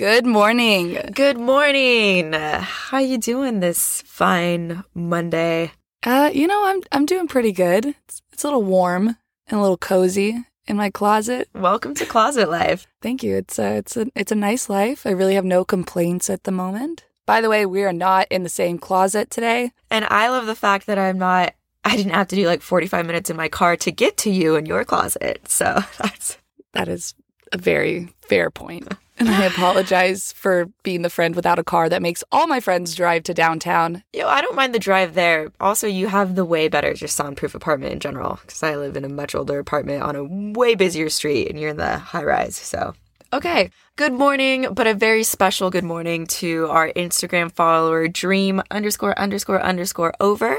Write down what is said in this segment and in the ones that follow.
Good morning. Good morning. How you doing this fine Monday? Uh, you know, I'm I'm doing pretty good. It's, it's a little warm and a little cozy in my closet. Welcome to Closet Life. Thank you. It's a it's a it's a nice life. I really have no complaints at the moment. By the way, we are not in the same closet today. And I love the fact that I'm not I didn't have to do like 45 minutes in my car to get to you in your closet. So that's That is a very fair point. And I apologize for being the friend without a car that makes all my friends drive to downtown. Yo, I don't mind the drive there. Also, you have the way better just soundproof apartment in general because I live in a much older apartment on a way busier street and you're in the high rise. So, okay. Good morning, but a very special good morning to our Instagram follower, dream underscore underscore underscore over,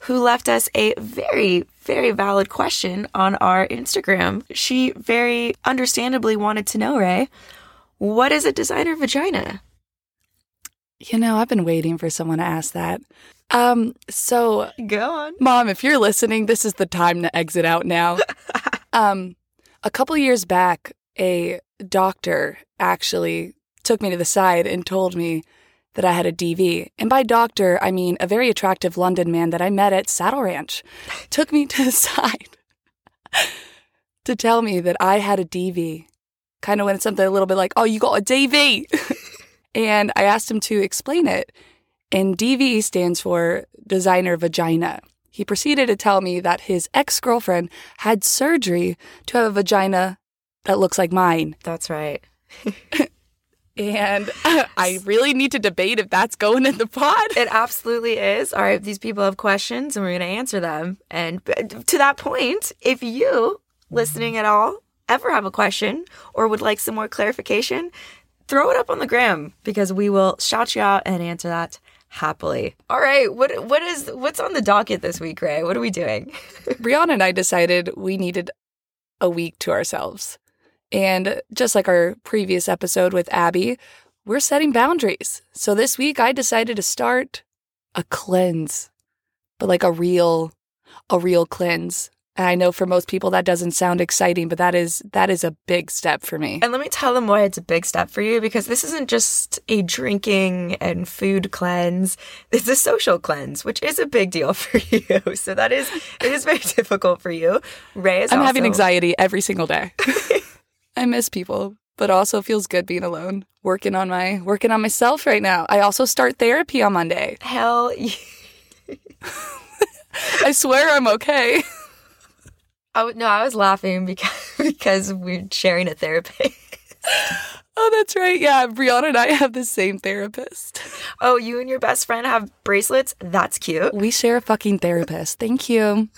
who left us a very, very valid question on our Instagram. She very understandably wanted to know, Ray, what is a designer vagina? You know, I've been waiting for someone to ask that. Um, so Go on. Mom, if you're listening, this is the time to exit out now. um, a couple years back, a doctor actually took me to the side and told me that I had a DV. And by doctor, I mean a very attractive London man that I met at Saddle Ranch. took me to the side to tell me that I had a DV. Kind of went something a little bit like, oh, you got a DV. and I asked him to explain it. And DV stands for designer vagina. He proceeded to tell me that his ex girlfriend had surgery to have a vagina that looks like mine. That's right. And I really need to debate if that's going in the pod. It absolutely is. All right, these people have questions and we're going to answer them. And to that point, if you listening at all ever have a question or would like some more clarification, throw it up on the gram because we will shout you out and answer that happily. All right, what what is what's on the docket this week, Ray? What are we doing? Brianna and I decided we needed a week to ourselves. And just like our previous episode with Abby, we're setting boundaries. So this week I decided to start a cleanse, but like a real, a real cleanse. And I know for most people that doesn't sound exciting, but that is that is a big step for me. And let me tell them why it's a big step for you because this isn't just a drinking and food cleanse. It's a social cleanse, which is a big deal for you. So that is it is very difficult for you. Ray is I'm having anxiety every single day. I miss people, but also feels good being alone. Working on my working on myself right now. I also start therapy on Monday. Hell, I swear I'm okay. Oh no, I was laughing because because we're sharing a therapist. Oh, that's right. Yeah, Brianna and I have the same therapist. Oh, you and your best friend have bracelets. That's cute. We share a fucking therapist. Thank you.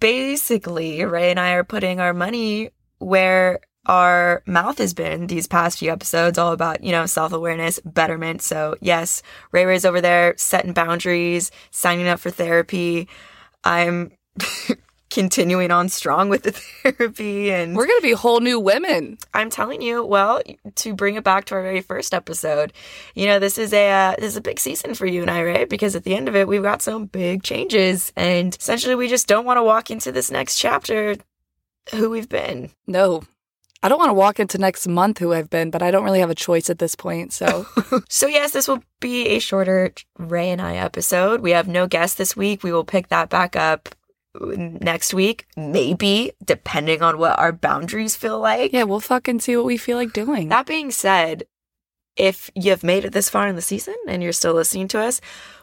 Basically, Ray and I are putting our money where our mouth has been these past few episodes, all about, you know, self awareness, betterment. So, yes, Ray Ray's over there setting boundaries, signing up for therapy. I'm continuing on strong with the therapy. And We're gonna be whole new women. I'm telling you, well, to bring it back to our very first episode, you know, this is a uh, this is a big season for you and I, right? Because at the end of it, we've got some big changes, and essentially, we just don't want to walk into this next chapter who we've been. No. I don't want to walk into next month who I've been, but I don't really have a choice at this point. So So yes, this will be a shorter Ray and I episode. We have no guest this week. We will pick that back up next week, maybe, depending on what our boundaries feel like. yeah, we'll fucking see what we feel like doing. That being said, if you've made it this far in the season and you're still listening to us,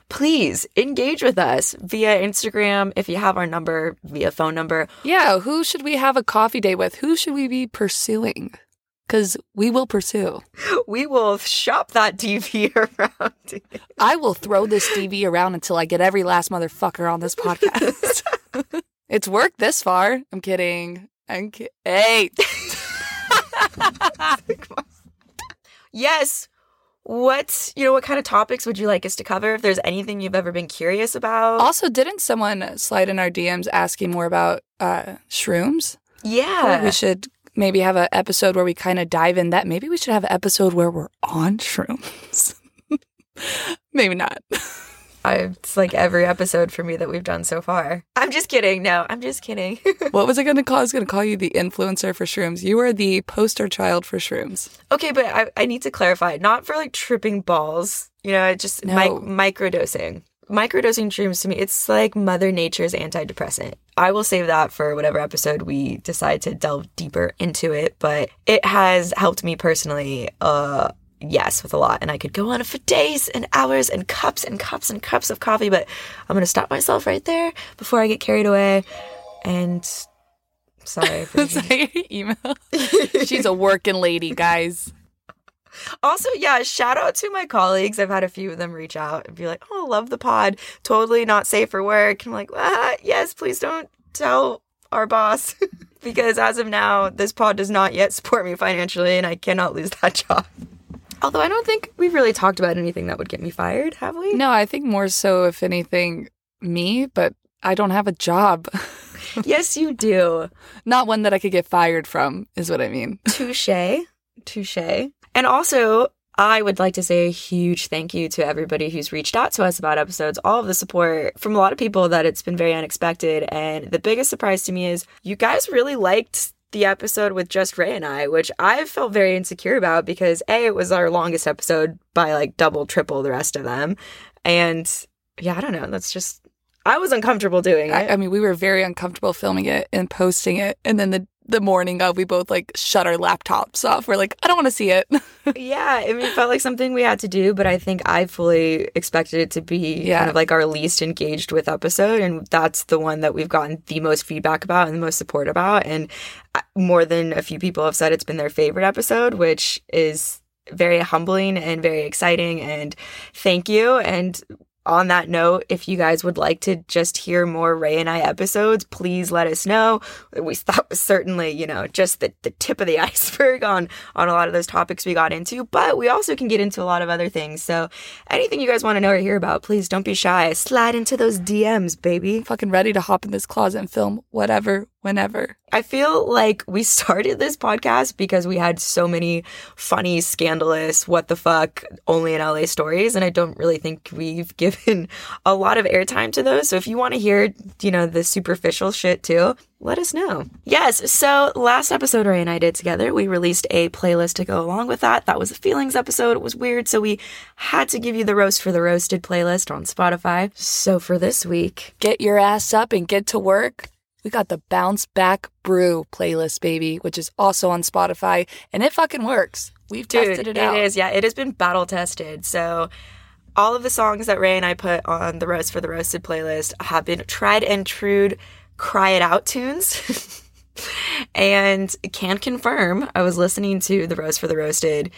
please engage with us via Instagram. If you have our number, via phone number. yeah, who should we have a coffee date with? Who should we be pursuing? Because we will pursue. We will shop that DV around. I will throw this DV around until I get every last motherfucker on this podcast. it's worked this far. I'm kidding. I'm ki- Hey, yes. What you know? What kind of topics would you like us to cover? If there's anything you've ever been curious about, also, didn't someone slide in our DMs asking more about uh, shrooms? I feel like yeah. we should maybe have an episode where we kind of dive in that. Maybe we should have an episode where we're on shrooms. maybe not. I, it's like every episode for me that we've done so far. I'm just kidding. No, I'm just kidding. What was I going to call? I was going to call you the influencer for shrooms. You are the poster child for shrooms. okay, but I, I need to clarify not for like tripping balls, you know, just No. mic- microdosing. Microdosing shrooms to me, it's like Mother Nature's antidepressant. I will save that for whatever episode we decide to delve deeper into it, but it has helped me personally, uh, yes, with a lot. And I could go on for days and hours and cups and cups and cups of coffee, but I'm going to stop myself right there before I get carried away. And sorry. For your email. She's a working lady, guys. Also, yeah, shout out to my colleagues. I've had a few of them reach out and be like, "Oh, love the pod. Totally not safe for work." I'm like, ah, "Yes, please don't tell our boss." because as of now, this pod does not yet support me financially and I cannot lose that job. Although I don't think we've really talked about anything that would get me fired, have we? No, I think more so, if anything, me, but I don't have a job. yes, you do. Not one that I could get fired from, is what I mean. Touche. Touche. And also, I would like to say a huge thank you to everybody who's reached out to us about episodes, all of the support from a lot of people that it's been very unexpected. And the biggest surprise to me is you guys really liked the episode with just Ray and I, which I felt very insecure about because A, it was our longest episode by like double, triple the rest of them. And yeah, I don't know. That's just, I was uncomfortable doing it. I, I mean, we were very uncomfortable filming it and posting it. And then the, the morning of, we both like shut our laptops off. We're like, I don't want to see it. yeah, I mean, it felt like something we had to do, but I think I fully expected it to be Yeah. kind of like our least engaged with episode. And that's the one that we've gotten the most feedback about and the most support about. And uh, more than a few people have said it's been their favorite episode, which is very humbling and very exciting. And thank you. And on that note, if you guys would like to just hear more Ray and I episodes, please let us know. We that was certainly, you know, just the, the tip of the iceberg on on a lot of those topics we got into, but we also can get into a lot of other things. So anything you guys want to know or hear about, please don't be shy. Slide into those DMs, baby. Fucking ready to hop in this closet and film whatever, whenever. I feel like we started this podcast because we had so many funny, scandalous, what the fuck, only in LA stories. And I don't really think we've given a lot of airtime to those. So if you want to hear, you know, the superficial shit too, let us know. Yes. So last episode Ray and I did together, we released a playlist to go along with that. That was a feelings episode. It was weird. So we had to give you the roast for the roasted playlist on Spotify. So for this week, Get your ass up and get to work. We got the Bounce Back Brew playlist, baby, which is also on Spotify, and it fucking works. We've tested it out. It is, yeah. It has been battle tested. So all of the songs that Ray and I put on the roast for the roasted playlist have been tried and true cry it out tunes. and can confirm I was listening to the roast for the roasted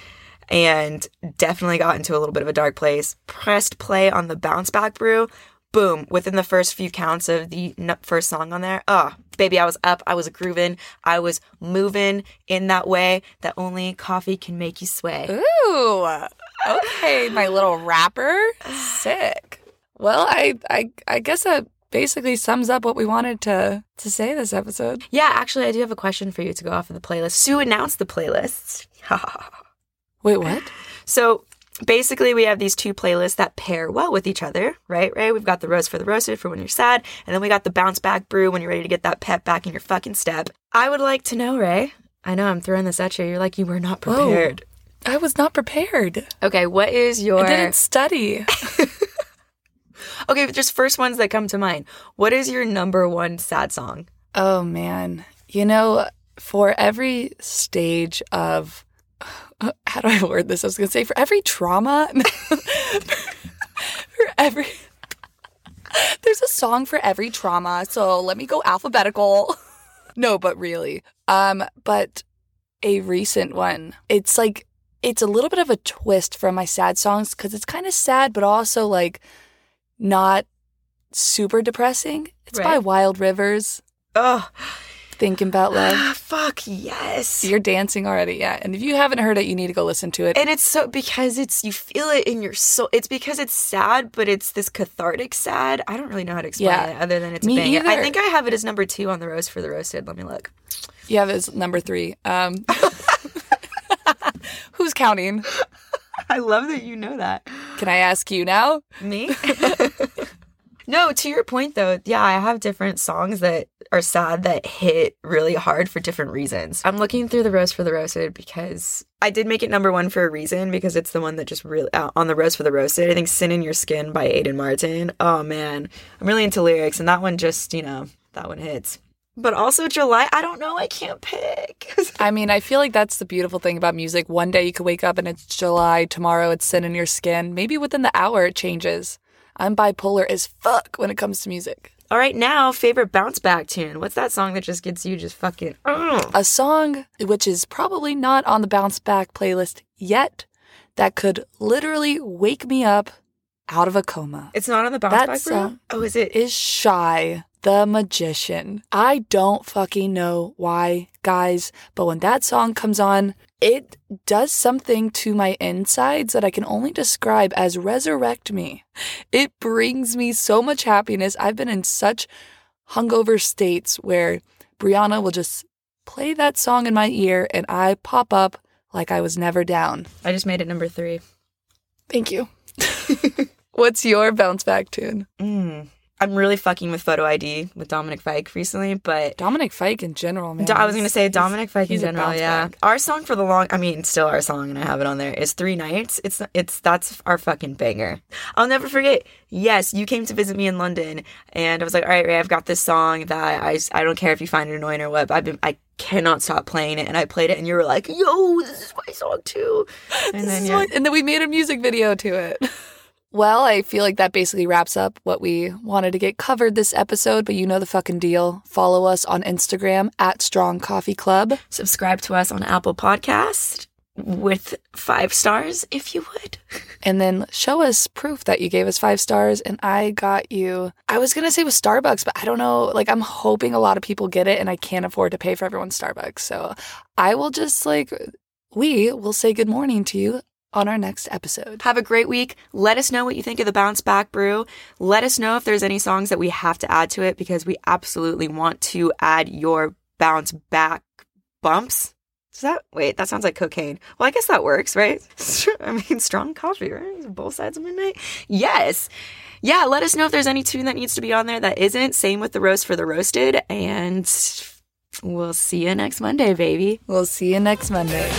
and definitely got into a little bit of a dark place. Pressed play on the bounce back brew. Boom, within the first few counts of the n- first song on there. Oh, baby, I was up, I was grooving, I was moving in that way that only coffee can make you sway. Ooh, okay, my little rapper. Sick. Well, I, I, I guess that basically sums up what we wanted to to say this episode. Yeah, actually, I do have a question for you to go off of the playlist. Sue announced the playlist. Wait, what? so basically, we have these two playlists that pair well with each other, right? Right? We've got the roast for the roasted for when you're sad, and then we got the bounce back brew when you're ready to get that pep back in your fucking step. I would like to know, Ray. I know I'm throwing this at you. You're like you were not prepared. Whoa. I was not prepared. Okay, what is your I didn't study. okay? Just first ones that come to mind. What is your number one sad song? Oh man. You know, for every stage of how do I word this? I was gonna say for every trauma for every there's a song for every trauma, so let me go alphabetical. no, but really. Um, but a recent one. It's like it's a little bit of a twist from my sad songs because it's kind of sad, but also like not super depressing. It's by Wild Rivers. Oh, Thinking about love. ah, fuck yes. You're dancing already, yeah. And if you haven't heard it, you need to go listen to it. And it's so because it's you feel it in your soul. It's because it's sad, but it's this cathartic sad. I don't really know how to explain Yeah. it other than it's Me a banger. I think I have it as number two on the roast for the roasted. Let me look. you have it as number three. Um, who's counting? I love that you know that. Can I ask you now? Me? no, to your point though, yeah, I have different songs that are sad that hit really hard for different reasons. I'm looking through the Roast for the Roasted because I did make it number one for a reason because it's the one that just really uh, on the Roast for the Roasted. I think "Sin in Your Skin" by Aiden Martin. Oh man, I'm really into lyrics, and that one just you know that one hits. But also July, I don't know, I can't pick. I mean, I feel like that's the beautiful thing about music. One day you could wake up and it's July, tomorrow it's sin in your skin. Maybe within the hour it changes. I'm bipolar as fuck when it comes to music. All right, now favorite bounce back tune. What's that song that just gets you just fucking? A song which is probably not on the bounce back playlist yet that could literally wake me up out of a coma. It's not on the bounce That back. song Oh, is it? Is Shy the Magician. I don't fucking know why, guys, but when that song comes on, it does something to my insides that I can only describe as resurrect me. It brings me so much happiness. I've been in such hungover states where Brianna will just play that song in my ear and I pop up like I was never down. I just made it number three. Thank you. What's your bounce back tune? Mm. I'm really fucking with photo ID with Dominic Fike recently, but Dominic Fike in general, man. Do- I was gonna say Dominic Fike in general. Yeah, back. our song for the long. I mean, still our song, and I have it on there. Is three nights. It's it's that's our fucking banger. I'll never forget. Yes, you came to visit me in London, and I was like, all right, Ray, I've got this song that I I don't care if you find it annoying or what. But I've been I cannot stop playing it, and I played it, and you were like, yo, this is my song too. And This then is yeah. what- and then we made a music video to it. Well, I feel like that basically wraps up what we wanted to get covered this episode, but you know the fucking deal. Follow us on Instagram at Strong Coffee Club. subscribe to us on Apple Podcast with five stars if you would. And then show us proof that you gave us five stars and I got you. I was going to say with Starbucks, but I don't know. Like, I'm hoping a lot of people get it and I can't afford to pay for everyone's Starbucks. So I will just like, we will say good morning to you on our next episode. Have a great week. Let us know what you think of the Bounce Back Brew. Let us know if there's any songs that we have to add to it because we absolutely want to add your bounce back bumps. Does that wait? That sounds like cocaine. Well, I guess that works, right? I mean, strong coffee, right? Both sides of midnight. Yes. Yeah, let us know if there's any tune that needs to be on there that isn't. Same with the roast for the roasted. And we'll see you next Monday, baby. We'll see you next Monday.